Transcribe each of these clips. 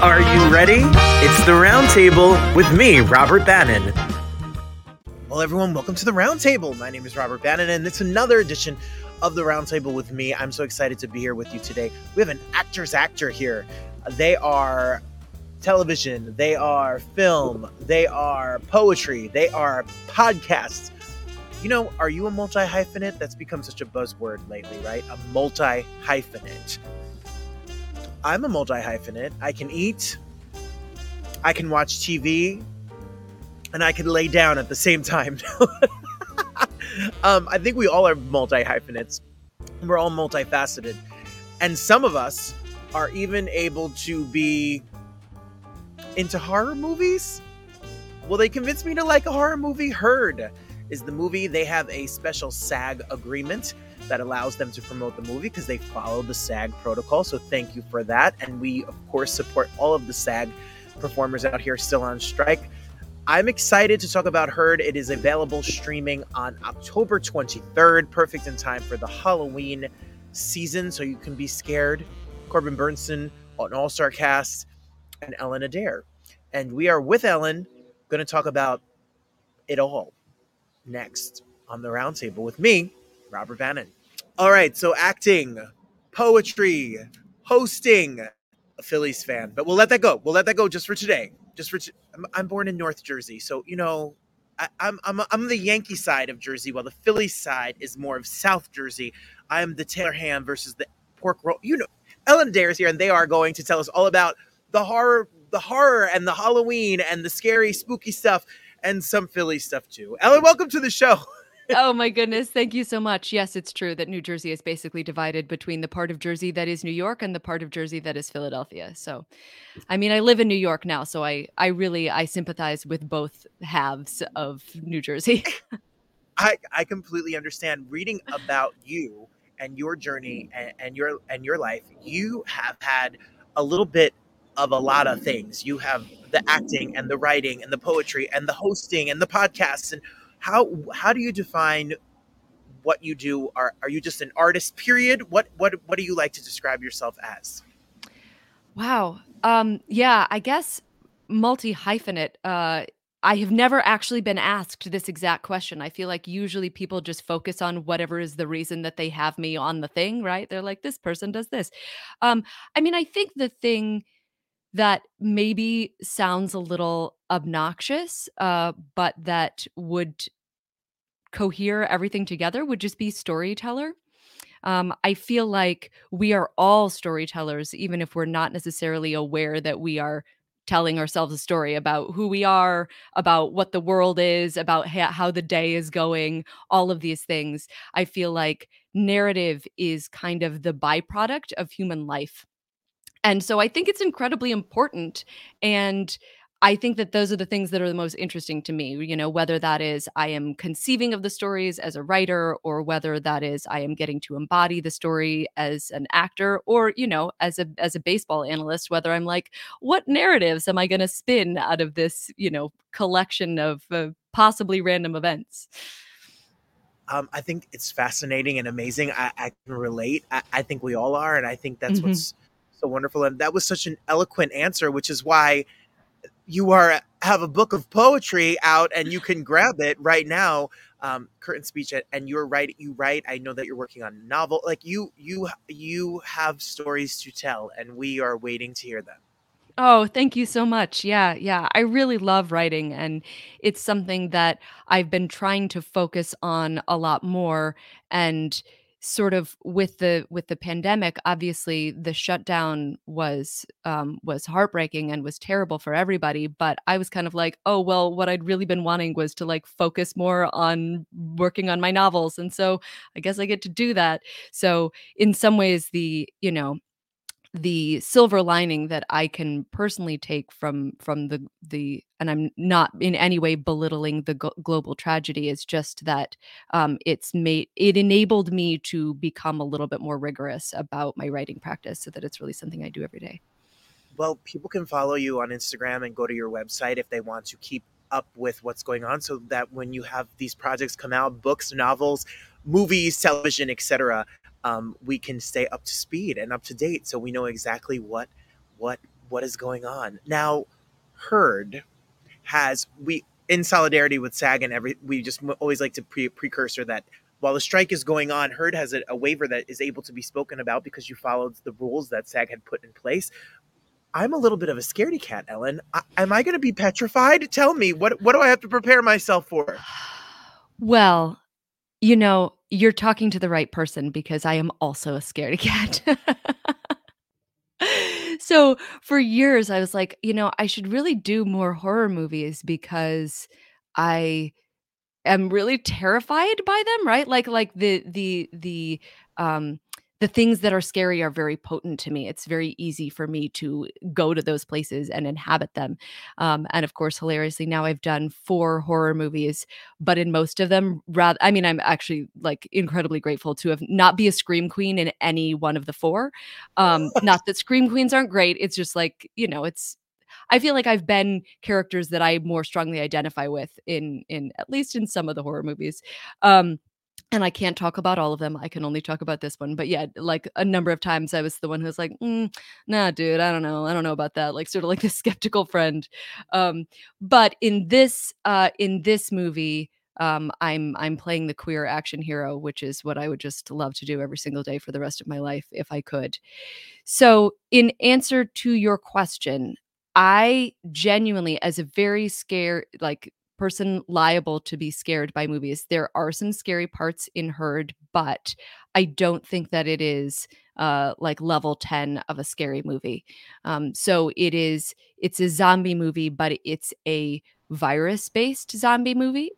Are you ready? It's the Roundtable with me, Robert Bannon. Well, everyone, welcome to the Roundtable. My name is Robert Bannon, and it's another edition of the Roundtable with me. I'm so excited to be here with you today. We have an actor's actor here. They are television, they are film, they are poetry, they are podcasts. You know, are you a multi hyphenate? That's become such a buzzword lately, right? A multi hyphenate. I'm a multi hyphenate. I can eat, I can watch TV, and I can lay down at the same time. um, I think we all are multi hyphenates. We're all multifaceted. And some of us are even able to be into horror movies. Well, they convinced me to like a horror movie. Herd is the movie. They have a special SAG agreement that allows them to promote the movie because they follow the SAG protocol. So thank you for that. And we, of course, support all of the SAG performers out here still on strike. I'm excited to talk about Herd. It is available streaming on October 23rd, perfect in time for the Halloween season, so you can be scared. Corbin Bernsen, an all star cast, and Ellen Adair. And we are with Ellen, going to talk about it all next on the roundtable with me, Robert Bannon. All right, so acting, poetry, hosting, a Phillies fan, but we'll let that go. We'll let that go just for today. Just for t- I'm, I'm born in North Jersey, so you know I, I'm I'm I'm the Yankee side of Jersey, while the Phillies side is more of South Jersey. I am the Taylor ham versus the pork roll. You know, Ellen Adair is here, and they are going to tell us all about the horror, the horror, and the Halloween, and the scary, spooky stuff, and some Philly stuff too. Ellen, welcome to the show. oh my goodness. Thank you so much. Yes, it's true that New Jersey is basically divided between the part of Jersey that is New York and the part of Jersey that is Philadelphia. So I mean, I live in New York now, so I I really I sympathize with both halves of New Jersey. I I completely understand reading about you and your journey mm. and, and your and your life. You have had a little bit of a lot of things. You have the acting and the writing and the poetry and the hosting and the podcasts and how how do you define what you do? Are are you just an artist? Period. What what what do you like to describe yourself as? Wow. Um. Yeah. I guess multi hyphenate. Uh. I have never actually been asked this exact question. I feel like usually people just focus on whatever is the reason that they have me on the thing, right? They're like, this person does this. Um, I mean, I think the thing that maybe sounds a little obnoxious, uh, but that would cohere everything together would just be storyteller. Um, I feel like we are all storytellers, even if we're not necessarily aware that we are telling ourselves a story about who we are, about what the world is, about ha- how the day is going, all of these things. I feel like narrative is kind of the byproduct of human life. And so I think it's incredibly important. And I think that those are the things that are the most interesting to me, you know, whether that is I am conceiving of the stories as a writer or whether that is I am getting to embody the story as an actor or, you know, as a as a baseball analyst whether I'm like what narratives am I going to spin out of this, you know, collection of uh, possibly random events. Um, I think it's fascinating and amazing. I, I can relate. I, I, think we all are, and I think that's mm-hmm. what's so wonderful. And that was such an eloquent answer, which is why you are have a book of poetry out and you can grab it right now um, curtain speech and you're right you write i know that you're working on a novel like you you you have stories to tell and we are waiting to hear them Oh, thank you so much. Yeah, yeah. I really love writing and it's something that I've been trying to focus on a lot more and sort of with the with the pandemic obviously the shutdown was um was heartbreaking and was terrible for everybody but i was kind of like oh well what i'd really been wanting was to like focus more on working on my novels and so i guess i get to do that. So in some ways the you know the silver lining that I can personally take from from the the and I'm not in any way belittling the global tragedy is just that um, it's made it enabled me to become a little bit more rigorous about my writing practice so that it's really something I do every day. Well, people can follow you on Instagram and go to your website if they want to keep up with what's going on so that when you have these projects come out books novels movies television etc um, we can stay up to speed and up to date so we know exactly what what what is going on now Herd has we in solidarity with sag and every we just always like to pre- precursor that while the strike is going on Herd has a, a waiver that is able to be spoken about because you followed the rules that sag had put in place I'm a little bit of a scaredy cat, Ellen. I, am I going to be petrified? Tell me what what do I have to prepare myself for? Well, you know, you're talking to the right person because I am also a scaredy cat. so for years I was like, you know, I should really do more horror movies because I am really terrified by them, right? Like like the the the um the things that are scary are very potent to me. It's very easy for me to go to those places and inhabit them. Um, and of course, hilariously, now I've done four horror movies, but in most of them, rather, I mean, I'm actually like incredibly grateful to have not be a scream queen in any one of the four. Um, not that scream queens aren't great. It's just like you know, it's I feel like I've been characters that I more strongly identify with in in at least in some of the horror movies. Um, and I can't talk about all of them. I can only talk about this one. But yeah, like a number of times I was the one who was like, mm, nah, dude, I don't know. I don't know about that. Like sort of like the skeptical friend. Um, but in this, uh, in this movie, um, I'm I'm playing the queer action hero, which is what I would just love to do every single day for the rest of my life if I could. So, in answer to your question, I genuinely, as a very scared, like person liable to be scared by movies. There are some scary parts in Herd, but I don't think that it is uh, like level 10 of a scary movie. Um, so it is, it's a zombie movie, but it's a virus based zombie movie.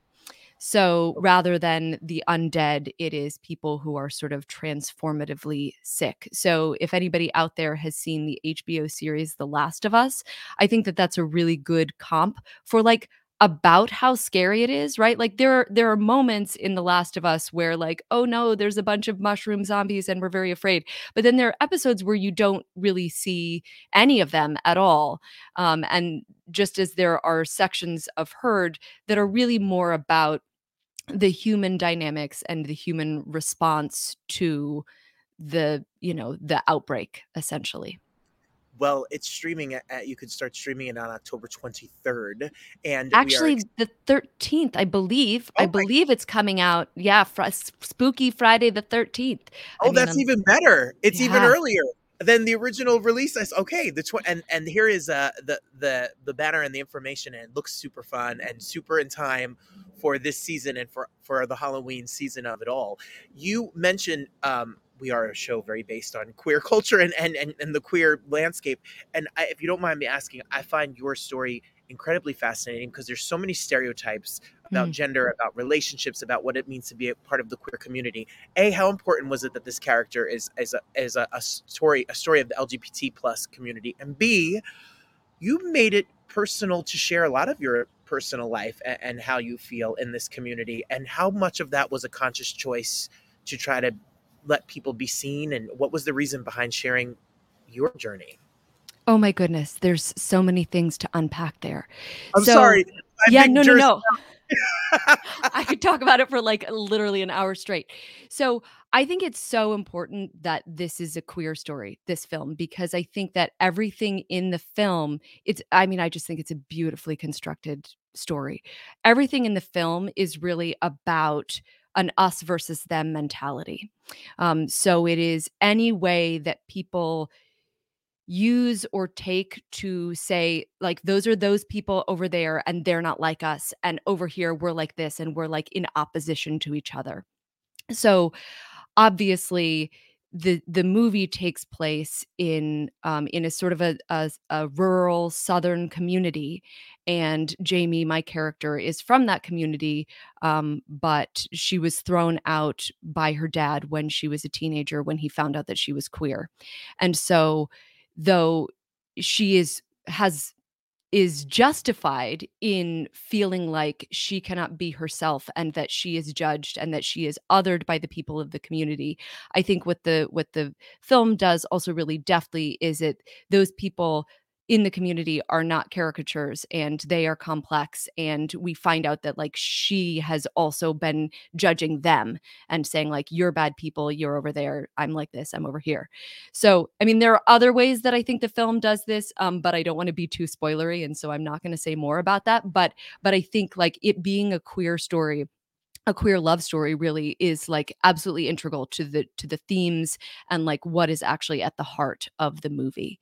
So rather than the undead, it is people who are sort of transformatively sick. So if anybody out there has seen the HBO series The Last of Us, I think that that's a really good comp for like about how scary it is, right? Like there are there are moments in The Last of Us where like, oh no, there's a bunch of mushroom zombies and we're very afraid. But then there are episodes where you don't really see any of them at all. Um, and just as there are sections of Herd that are really more about the human dynamics and the human response to the, you know, the outbreak essentially. Well, it's streaming at, you could start streaming it on October 23rd. And actually, ex- the 13th, I believe. Oh I believe it's coming out. Yeah, fr- spooky Friday the 13th. Oh, I mean, that's I'm, even better. It's yeah. even earlier than the original release. I, okay, the tw- and and here is uh the the the banner and the information and looks super fun and super in time for this season and for for the Halloween season of it all. You mentioned um we are a show very based on queer culture and and and, and the queer landscape. And I, if you don't mind me asking, I find your story incredibly fascinating because there's so many stereotypes about mm. gender, about relationships, about what it means to be a part of the queer community. A, how important was it that this character is is a is a, a story a story of the LGBT plus community, and B, you made it personal to share a lot of your personal life and, and how you feel in this community, and how much of that was a conscious choice to try to let people be seen and what was the reason behind sharing your journey oh my goodness there's so many things to unpack there i'm so, sorry I yeah no no no I could talk about it for like literally an hour straight. So I think it's so important that this is a queer story, this film, because I think that everything in the film, it's, I mean, I just think it's a beautifully constructed story. Everything in the film is really about an us versus them mentality. Um, so it is any way that people use or take to say like those are those people over there and they're not like us and over here we're like this and we're like in opposition to each other so obviously the the movie takes place in um in a sort of a, a, a rural southern community and jamie my character is from that community um but she was thrown out by her dad when she was a teenager when he found out that she was queer. And so though she is has is justified in feeling like she cannot be herself and that she is judged and that she is othered by the people of the community. I think what the what the film does also really deftly is it those people in the community are not caricatures and they are complex and we find out that like she has also been judging them and saying like you're bad people you're over there i'm like this i'm over here. So i mean there are other ways that i think the film does this um, but i don't want to be too spoilery and so i'm not going to say more about that but but i think like it being a queer story a queer love story really is like absolutely integral to the to the themes and like what is actually at the heart of the movie.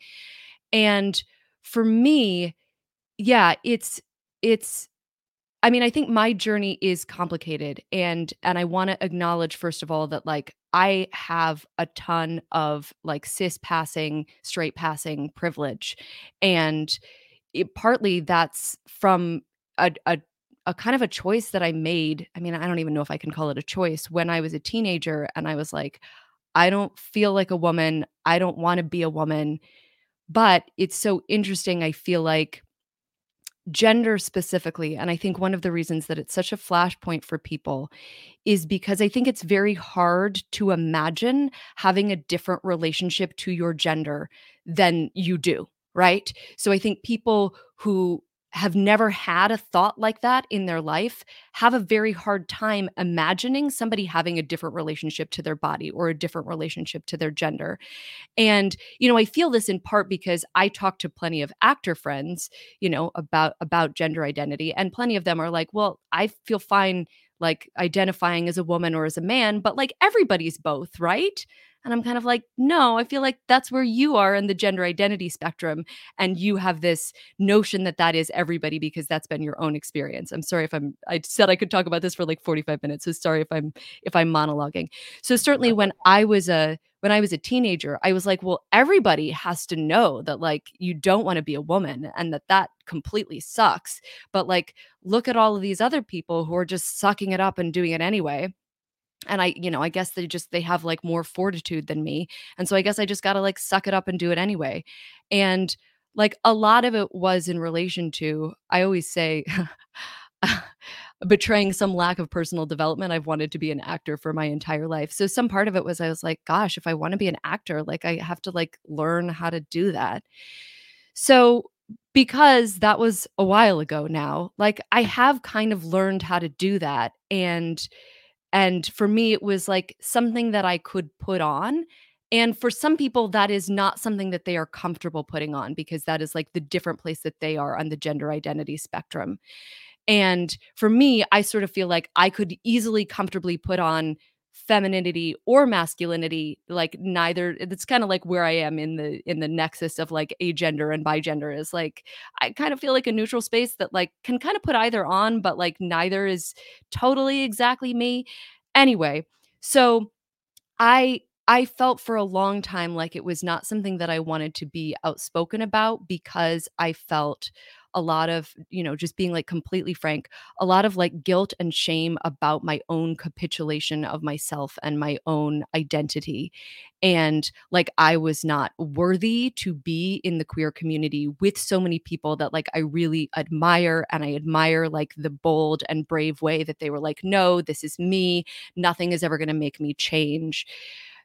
And for me, yeah, it's it's I mean, I think my journey is complicated and and I want to acknowledge first of all that like I have a ton of like cis passing, straight passing privilege and it, partly that's from a, a a kind of a choice that I made. I mean, I don't even know if I can call it a choice when I was a teenager and I was like I don't feel like a woman. I don't want to be a woman but it's so interesting. I feel like gender specifically, and I think one of the reasons that it's such a flashpoint for people is because I think it's very hard to imagine having a different relationship to your gender than you do. Right. So I think people who have never had a thought like that in their life have a very hard time imagining somebody having a different relationship to their body or a different relationship to their gender. And you know, I feel this in part because I talk to plenty of actor friends, you know, about about gender identity and plenty of them are like, "Well, I feel fine like identifying as a woman or as a man, but like everybody's both, right?" And I'm kind of like, no, I feel like that's where you are in the gender identity spectrum. And you have this notion that that is everybody because that's been your own experience. I'm sorry if I'm, I said I could talk about this for like 45 minutes. So sorry if I'm, if I'm monologuing. So certainly when I was a, when I was a teenager, I was like, well, everybody has to know that like you don't want to be a woman and that that completely sucks. But like, look at all of these other people who are just sucking it up and doing it anyway and i you know i guess they just they have like more fortitude than me and so i guess i just got to like suck it up and do it anyway and like a lot of it was in relation to i always say betraying some lack of personal development i've wanted to be an actor for my entire life so some part of it was i was like gosh if i want to be an actor like i have to like learn how to do that. So because that was a while ago now like i have kind of learned how to do that and and for me, it was like something that I could put on. And for some people, that is not something that they are comfortable putting on because that is like the different place that they are on the gender identity spectrum. And for me, I sort of feel like I could easily comfortably put on femininity or masculinity like neither it's kind of like where i am in the in the nexus of like a gender and bi gender is like i kind of feel like a neutral space that like can kind of put either on but like neither is totally exactly me. Anyway so i I felt for a long time like it was not something that I wanted to be outspoken about because I felt a lot of, you know, just being like completely frank, a lot of like guilt and shame about my own capitulation of myself and my own identity. And like I was not worthy to be in the queer community with so many people that like I really admire. And I admire like the bold and brave way that they were like, no, this is me. Nothing is ever going to make me change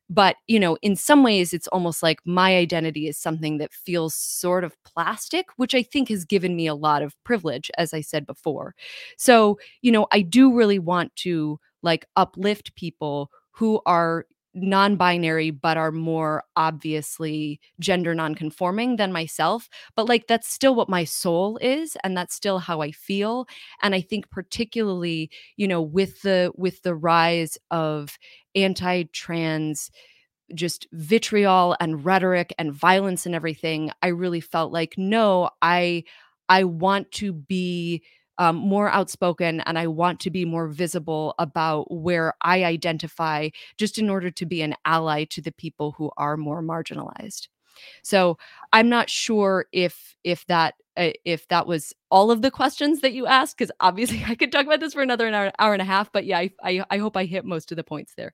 but you know in some ways it's almost like my identity is something that feels sort of plastic which i think has given me a lot of privilege as i said before. So you know i do really want to like uplift people who are non-binary but are more obviously gender non-conforming than myself but like that's still what my soul is and that's still how i feel and i think particularly you know with the with the rise of anti-trans just vitriol and rhetoric and violence and everything i really felt like no i i want to be um, more outspoken and I want to be more visible about where I identify just in order to be an ally to the people who are more marginalized. So I'm not sure if if that uh, if that was all of the questions that you asked because obviously I could talk about this for another hour, hour and a half. But yeah, I, I, I hope I hit most of the points there.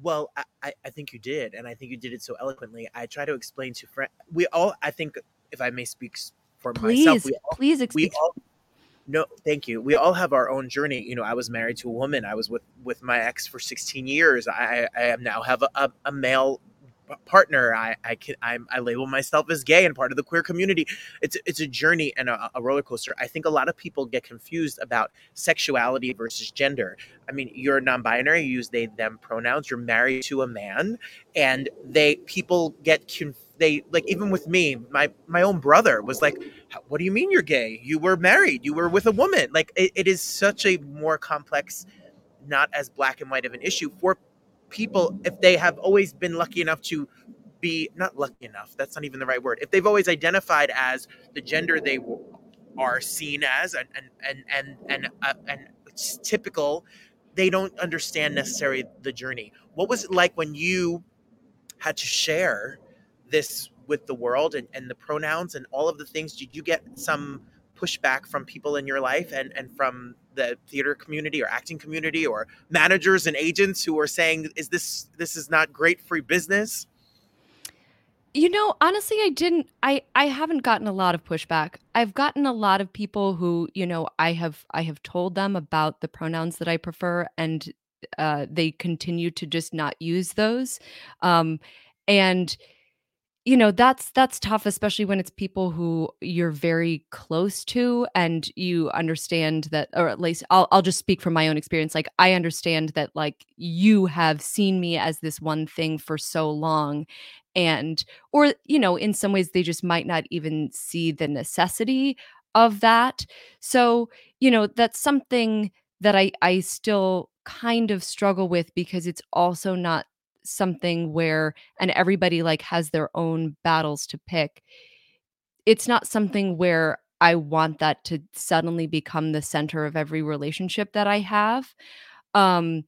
Well, I, I think you did, and I think you did it so eloquently. I try to explain to friends. We all, I think, if I may speak for please, myself, we all, please, we all, no, thank you. We all have our own journey. You know, I was married to a woman. I was with with my ex for 16 years. I, I now have a, a, a male partner. I I can i I label myself as gay and part of the queer community. It's it's a journey and a, a, roller coaster. I think a lot of people get confused about sexuality versus gender. I mean, you're non-binary. You use they them pronouns. You're married to a man, and they people get confused they like even with me my my own brother was like what do you mean you're gay? You were married. You were with a woman. Like it, it is such a more complex not as black and white of an issue for people if they have always been lucky enough to be not lucky enough that's not even the right word if they've always identified as the gender they are seen as and and and and and, uh, and it's typical they don't understand necessarily the journey. What was it like when you had to share this with the world and, and the pronouns and all of the things did you get some pushback from people in your life and, and from the theater community or acting community or managers and agents who are saying is this this is not great free business? You know honestly i didn't i i haven't gotten a lot of pushback. I've gotten a lot of people who you know i have i have told them about the pronouns that i prefer and uh, they continue to just not use those. Um, and you know that's that's tough especially when it's people who you're very close to and you understand that or at least I'll I'll just speak from my own experience like I understand that like you have seen me as this one thing for so long and or you know in some ways they just might not even see the necessity of that. So you know that's something that I I still kind of struggle with because it's also not something where and everybody like has their own battles to pick it's not something where i want that to suddenly become the center of every relationship that i have um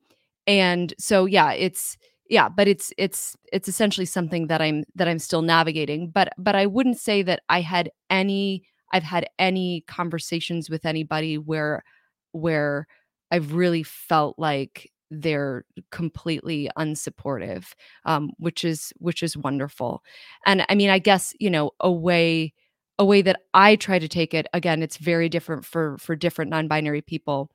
and so yeah it's yeah but it's it's it's essentially something that i'm that i'm still navigating but but i wouldn't say that i had any i've had any conversations with anybody where where i've really felt like they're completely unsupportive um, which is which is wonderful. And i mean i guess you know a way a way that i try to take it again it's very different for for different non-binary people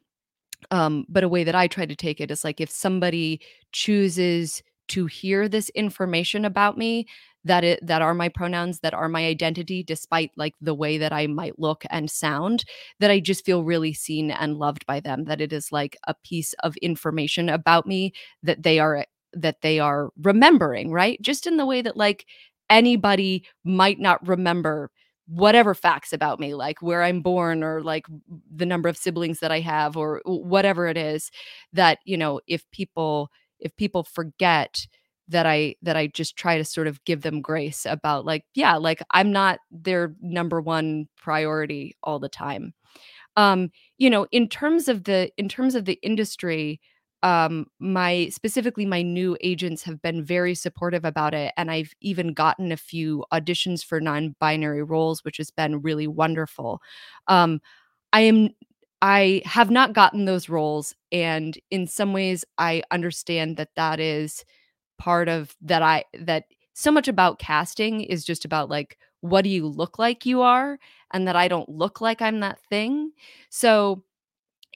um, but a way that i try to take it is like if somebody chooses to hear this information about me that it that are my pronouns that are my identity despite like the way that i might look and sound that i just feel really seen and loved by them that it is like a piece of information about me that they are that they are remembering right? Just in the way that like anybody might not remember whatever facts about me like where i'm born or like the number of siblings that i have or whatever it is that you know if people if people forget that I that I just try to sort of give them grace about like yeah like I'm not their number one priority all the time. Um you know in terms of the in terms of the industry um my specifically my new agents have been very supportive about it and I've even gotten a few auditions for non-binary roles which has been really wonderful. Um I am I have not gotten those roles and in some ways I understand that that is part of that I that so much about casting is just about like what do you look like you are and that I don't look like I'm that thing. So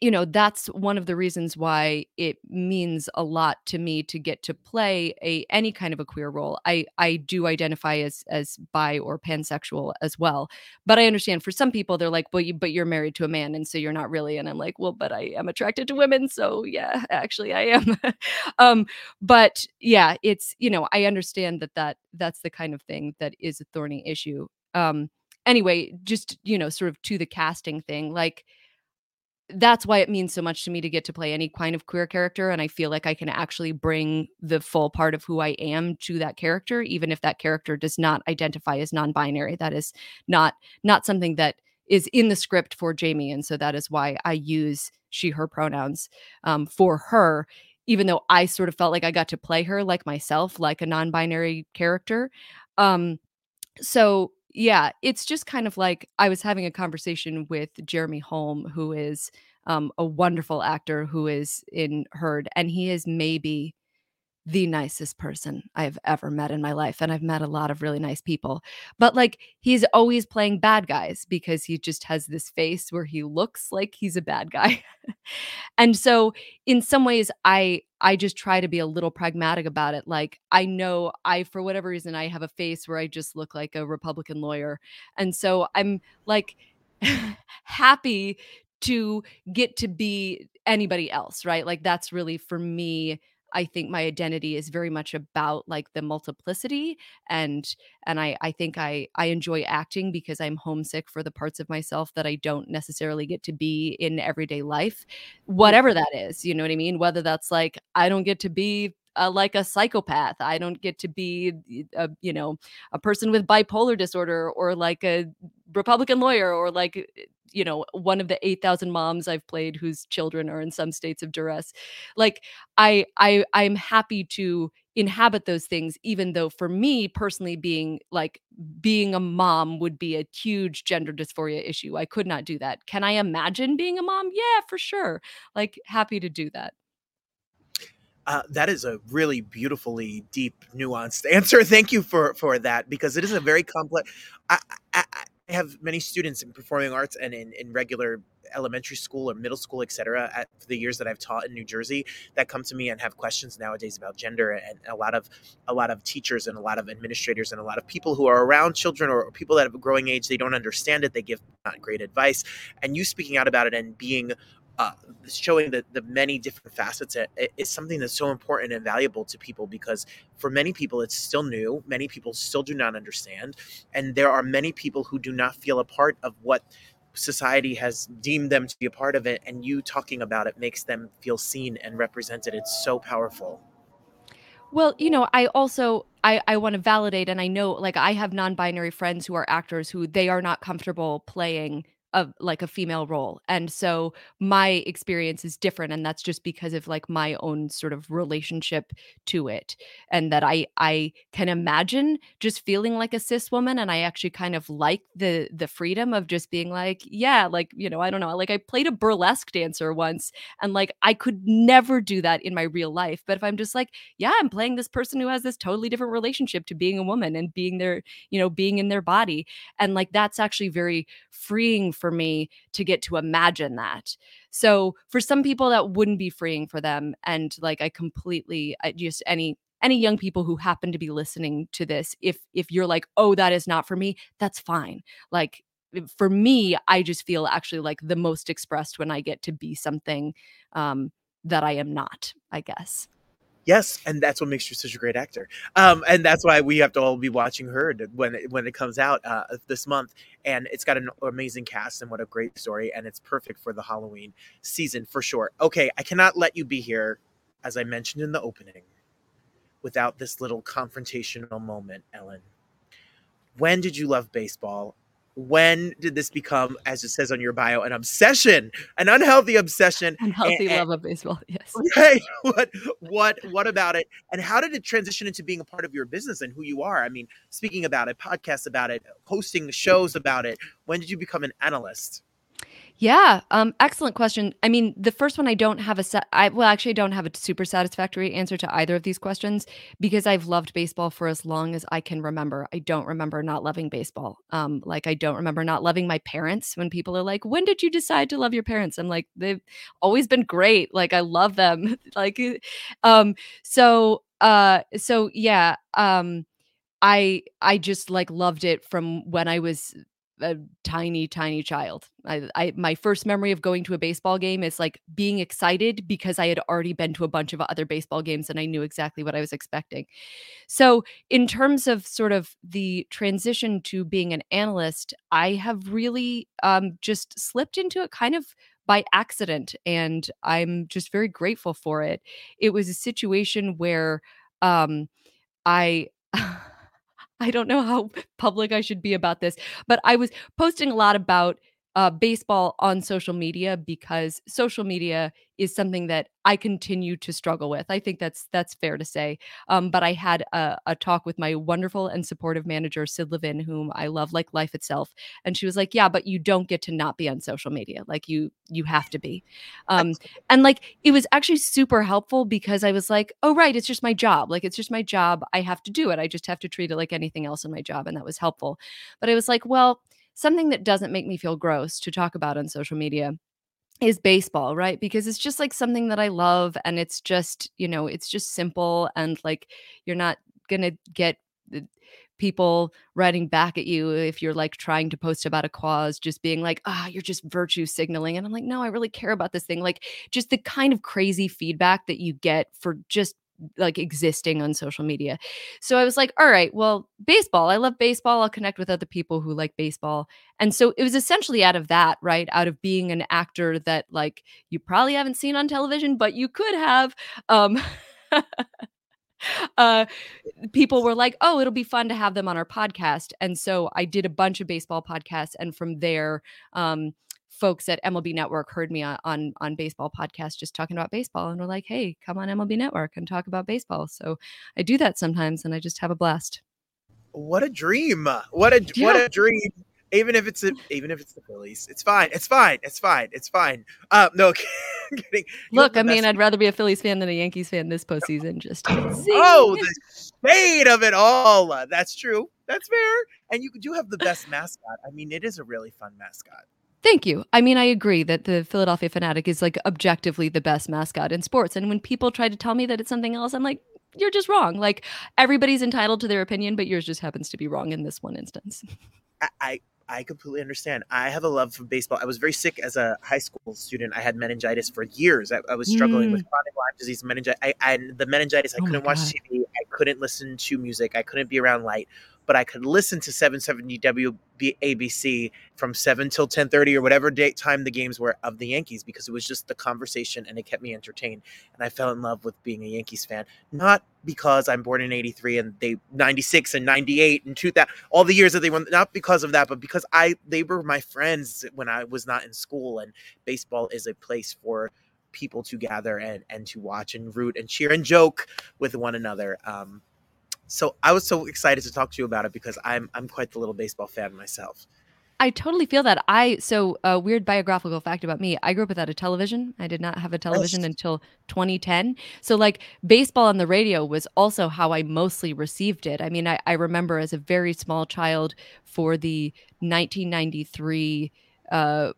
you know that's one of the reasons why it means a lot to me to get to play a any kind of a queer role. I i do identify as as bi or pansexual as well but i understand for some people they're like well you but you're married to a man and so you're not really and i'm like well but i am attracted to women so yeah actually i am. Um but yeah it's you know i understand that that that's the kind of thing that is a thorny issue. Um anyway just you know sort of to the casting thing like that's why it means so much to me to get to play any kind of queer character and i feel like i can actually bring the full part of who i am to that character even if that character does not identify as non-binary. That is not not something that is in the script for jamie and so that is why i use she her pronouns um, for her even though i sort of felt like i got to play her like myself like a non-binary character. Um, so yeah, it's just kind of like I was having a conversation with Jeremy Holm, who is um, a wonderful actor who is in Herd, and he is maybe the nicest person I've ever met in my life. And I've met a lot of really nice people. But like he's always playing bad guys because he just has this face where he looks like he's a bad guy. and so in some ways I I just try to be a little pragmatic about it. Like I know I for whatever reason I have a face where I just look like a Republican lawyer. And so I'm like happy to get to be anybody else, right? Like that's really for me I think my identity is very much about like the multiplicity and and I I think I I enjoy acting because I'm homesick for the parts of myself that I don't necessarily get to be in everyday life whatever that is you know what I mean whether that's like I don't get to be uh, like a psychopath. I don't get to be a you know a person with bipolar disorder or like a Republican lawyer or like you know one of the 8000 moms i've played whose children are in some states of duress. Like i i i'm happy to inhabit those things even though for me personally being like being a mom would be a huge gender dysphoria issue. I could not do that. Can i imagine being a mom? Yeah for sure. Like happy to do that. Uh, that is a really beautifully deep, nuanced answer. Thank you for for that because it is a very complex. I, I, I have many students in performing arts and in, in regular elementary school or middle school, et cetera, at the years that I've taught in New Jersey that come to me and have questions nowadays about gender. And a lot of a lot of teachers and a lot of administrators and a lot of people who are around children or people that have a growing age, they don't understand it. They give not great advice. And you speaking out about it and being uh, showing the, the many different facets is something that's so important and valuable to people because for many people it's still new. Many people still do not understand. And there are many people who do not feel a part of what society has deemed them to be a part of it. And you talking about it makes them feel seen and represented. It's so powerful. Well, you know, I also I I want to validate and I know like I have non-binary friends who are actors who they are not comfortable playing of like a female role. And so my experience is different and that's just because of like my own sort of relationship to it and that I I can imagine just feeling like a cis woman and I actually kind of like the the freedom of just being like yeah, like you know, I don't know, like I played a burlesque dancer once and like I could never do that in my real life, but if I'm just like yeah, I'm playing this person who has this totally different relationship to being a woman and being their, you know, being in their body and like that's actually very freeing for me to get to imagine that. So for some people that wouldn't be freeing for them and like I completely I just any any young people who happen to be listening to this if if you're like oh that is not for me that's fine like for me i just feel actually like the most expressed when i get to be something um that i am not i guess Yes, and that's what makes you such a great actor. Um, and that's why we have to all be watching her when it, when it comes out uh, this month. And it's got an amazing cast and what a great story, and it's perfect for the Halloween season for sure. Okay, I cannot let you be here, as I mentioned in the opening, without this little confrontational moment, Ellen. When did you love baseball, when did this become, as it says on your bio, an obsession, an unhealthy obsession? Unhealthy and, love of baseball. Yes. Right. What what what about it? And how did it transition into being a part of your business and who you are? I mean, speaking about it, podcasts about it, hosting shows about it. When did you become an analyst? Yeah, um, excellent question. I mean, the first one I don't have a set. I well, actually, I don't have a super satisfactory answer to either of these questions because I've loved baseball for as long as I can remember. I don't remember not loving baseball. Um, like I don't remember not loving my parents. When people are like, "When did you decide to love your parents?" I'm like, they've always been great. Like I love them. like, um, so, uh, so yeah, um. I I just like loved it from when I was a tiny tiny child. I, I my first memory of going to a baseball game is like being excited because I had already been to a bunch of other baseball games and I knew exactly what I was expecting. So, in terms of sort of the transition to being an analyst, I have really um, just slipped into it kind of by accident and I'm just very grateful for it. It was a situation where um, I I don't know how public I should be about this, but I was posting a lot about uh, baseball on social media because social media is something that I continue to struggle with. I think that's that's fair to say. Um, but I had a, a, talk with my wonderful and supportive manager Sid Levin, whom I love like life itself, and she was like, "Yeah, but you don't get to not be on social media. Like you you have to be." Um, and like it was actually super helpful because I was like, "Oh right, it's just my job. Like it's just my job. I have to do it. I just have to treat it like anything else in my job," and that was helpful. But I was like, "Well." Something that doesn't make me feel gross to talk about on social media is baseball, right? Because it's just like something that I love and it's just, you know, it's just simple and like you're not going to get people writing back at you if you're like trying to post about a cause just being like ah oh, you're just virtue signaling and i'm like no i really care about this thing like just the kind of crazy feedback that you get for just like existing on social media. So I was like, all right, well, baseball, I love baseball. I'll connect with other people who like baseball. And so it was essentially out of that, right? Out of being an actor that like you probably haven't seen on television, but you could have um uh people were like, "Oh, it'll be fun to have them on our podcast." And so I did a bunch of baseball podcasts and from there um folks at MLB Network heard me on, on on baseball podcast just talking about baseball and were like, "Hey, come on MLB Network and talk about baseball." So I do that sometimes, and I just have a blast. What a dream! What a yeah. what a dream! Even if it's a, even if it's the Phillies, it's fine. It's fine. It's fine. It's fine. Uh, no, kidding. Look, I mean, I'd rather be a Phillies fan than a Yankees fan this postseason. Just oh, the shade of it all. That's true. That's fair. And you do have the best mascot. I mean, it is a really fun mascot. Thank you. I mean, I agree that the Philadelphia Phanatic is like objectively the best mascot in sports. And when people try to tell me that it's something else, I'm like, you're just wrong. Like everybody's entitled to their opinion, but yours just happens to be wrong in this one instance. I, I completely understand. I have a love for baseball. I was very sick as a high school student. I had meningitis for years. I, I was struggling mm. with chronic Lyme disease, meningitis. I, I, the meningitis. I oh couldn't watch TV. I couldn't listen to music. I couldn't be around light but I could listen to 770 WABC from 7 till 10:30 or whatever date time the games were of the Yankees because it was just the conversation and it kept me entertained and I fell in love with being a Yankees fan. Not because I'm born in 83 and they 96 and 98 and 2000 all the years that they won not because of that but because I they were my friends when I was not in school and baseball is a place for people to gather and and to watch and root and cheer and joke with one another um so I was so excited to talk to you about it because I'm I'm quite the little baseball fan myself. I totally feel that. I so a weird biographical fact about me. I grew up without a television. I did not have a television yes. until 2010. So like baseball on the radio was also how I mostly received it. I mean, I, I remember as a very small child for the 1993 uh,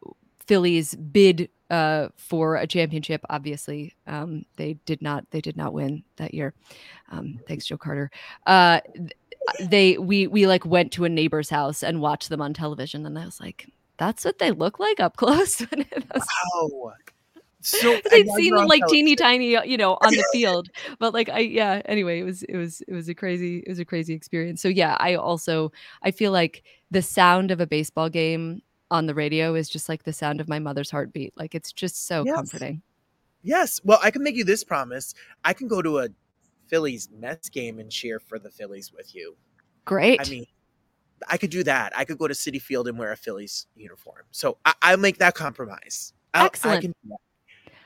Phillies bid uh, for a championship. Obviously, um, they did not. They did not win that year. Um, thanks, Joe Carter. Uh, they we we like went to a neighbor's house and watched them on television, and I was like, "That's what they look like up close." wow. So they'd seen them like teeny tiny, uh, you know, on the field. But like I yeah, anyway, it was it was it was a crazy it was a crazy experience. So yeah, I also I feel like the sound of a baseball game on the radio is just like the sound of my mother's heartbeat. Like it's just so yes. comforting. Yes. Well, I can make you this promise. I can go to a Phillies Mets game and cheer for the Phillies with you. Great. I mean, I could do that. I could go to Citi Field and wear a Phillies uniform. So I, will make that compromise. I'll, Excellent.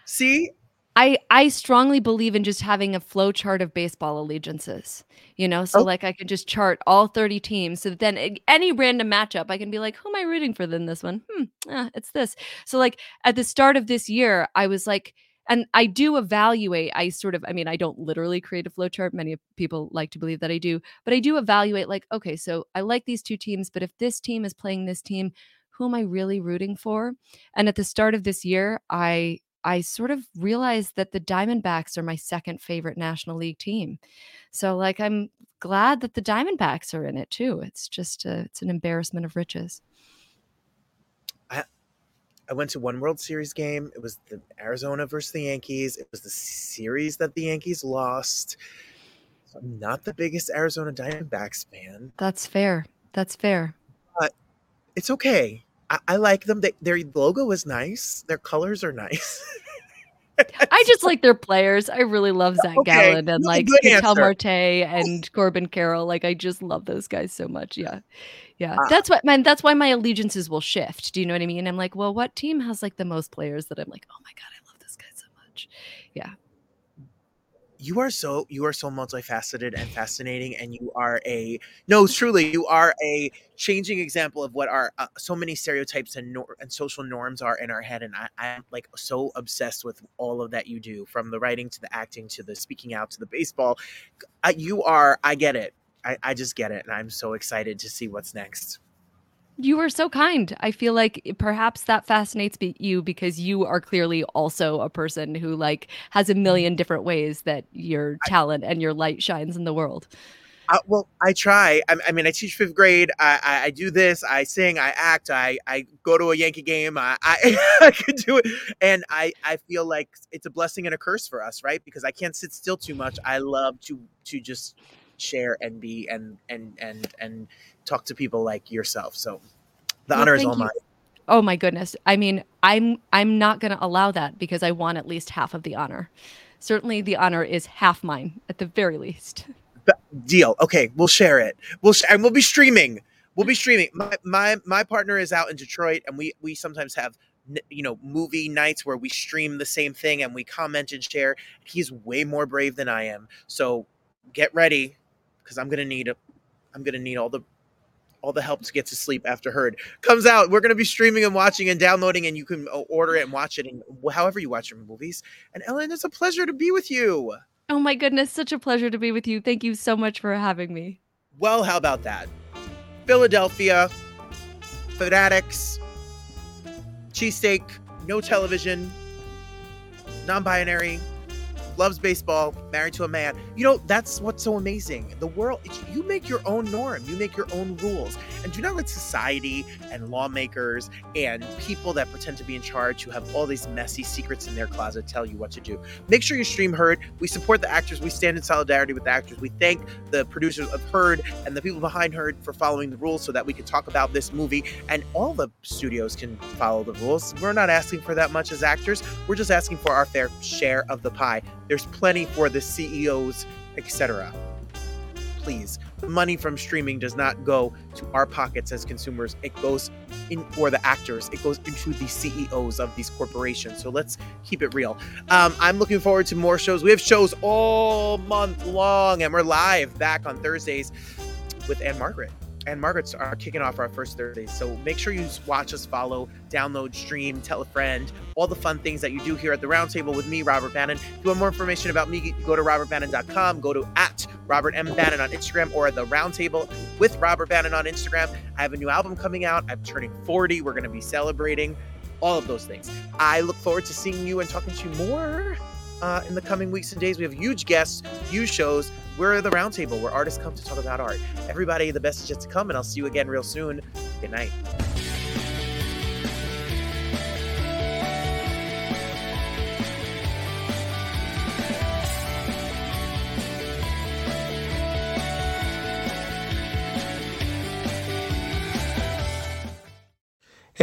See, I I strongly believe in just having a flow chart of baseball allegiances. You know, so Oh. like I can just chart all 30 teams. So then any random matchup, I can be like, who am I rooting for in this one? Hmm, ah, it's this. So like at the start of this year, I was like, and I do evaluate. I sort of, I mean, I don't literally create a flow chart. Many people like to believe that I do, but I do evaluate. Like, okay, so I like these two teams, but if this team is playing this team, who am I really rooting for? And at the start of this year, I I sort of realized that the Diamondbacks are my second favorite National League team. So like I'm glad that the Diamondbacks are in it too. It's just a, it's an embarrassment of riches. I went to one World Series game. It was the Arizona versus the Yankees. It was the series that the Yankees lost. I'm not the biggest Arizona Diamondbacks fan. That's fair. That's fair. But it's okay. I, I like them. They, their logo is nice. Their colors are nice. I just like their players. I really love Zach Okay, Gallen and like Ketel. Marte and Corbin Carroll. Like I just love those guys so much. Yeah. Yeah. Ah. That's what man, that's why my allegiances will shift. Do you know what I mean? I'm like, well, what team has like the most players that I'm like, oh my God, I love this guy so much. Yeah. You are so you are so multifaceted and fascinating and you are a no truly you are a changing example of what our uh, so many stereotypes and nor- and social norms are in our head and I, i'm like so obsessed with all of that you do from the writing to the acting to the speaking out to the baseball. You are i get it. I, I just get it and i'm so excited to see what's next You are so kind. I feel like perhaps that fascinates be- you because you are clearly also a person who like has a million different ways that your talent and your light shines in the world. Uh, well, I try. I, I mean, I teach fifth grade. I, I, I do this. I sing. I act. I, I go to a Yankee game. I, I, I could do it, and I, I feel like it's a blessing and a curse for us, right? Because I can't sit still too much. I love to to just share and be and and and and talk to people like yourself. So the Well, honor is all mine. Oh my goodness. I mean, I'm I'm not going to allow that because I want at least half of the honor. Certainly the honor is half mine at the very least. But- Deal. Okay, we'll share it. We'll sh- and we'll be streaming. We'll be streaming. My my my partner is out in Detroit, and we we sometimes have you know movie nights where we stream the same thing and we comment and share. He's way more brave than I am, so get ready because I'm gonna need a, I'm gonna need all the all the help to get to sleep after Herd comes out. We're gonna be streaming and watching and downloading, and you can uh, order it and watch it and however you watch your movies. And Ellen, it's a pleasure to be with you. Oh my goodness, such a pleasure to be with you. Thank you so much for having me. Well, how about that? Philadelphia, fanatics, cheesesteak, no television, non binary, loves baseball, married to a man. You know, that's what's so amazing. The world, you make your own norm, you make your own rules. And do not let society and lawmakers and people that pretend to be in charge who have all these messy secrets in their closet tell you what to do. Make sure you stream Herd. We support the actors. We stand in solidarity with the actors. We thank the producers of Herd and the people behind Herd for following the rules so that we can talk about this movie and all the studios can follow the rules. We're not asking for that much as actors. We're just asking for our fair share of the pie. There's plenty for the CEOs, etc. Please, money from streaming does not go to our pockets as consumers. It goes in for the actors. It goes into the CEOs of these corporations. So let's keep it real. Um, I'm looking forward to more shows. We have shows all month long, and we're live back on Thursdays with Anne Margaret. And Margaret's are kicking off our first Thursday. So make sure you watch us, follow, download, stream, tell a friend, all the fun things that you do here at the Roundtable with me, Robert Bannon. If you want more information about me, go to robertbannon.com, go to at Robert M. Bannon on Instagram or the Roundtable with Robert Bannon on Instagram. I have a new album coming out. I'm turning 40. We're going to be celebrating all of those things. I look forward to seeing you and talking to you more uh, in the coming weeks and days. We have huge guests, huge shows. We're the Roundtable where artists come to talk about art. Everybody, the best is yet to come, and I'll see you again real soon. Good night.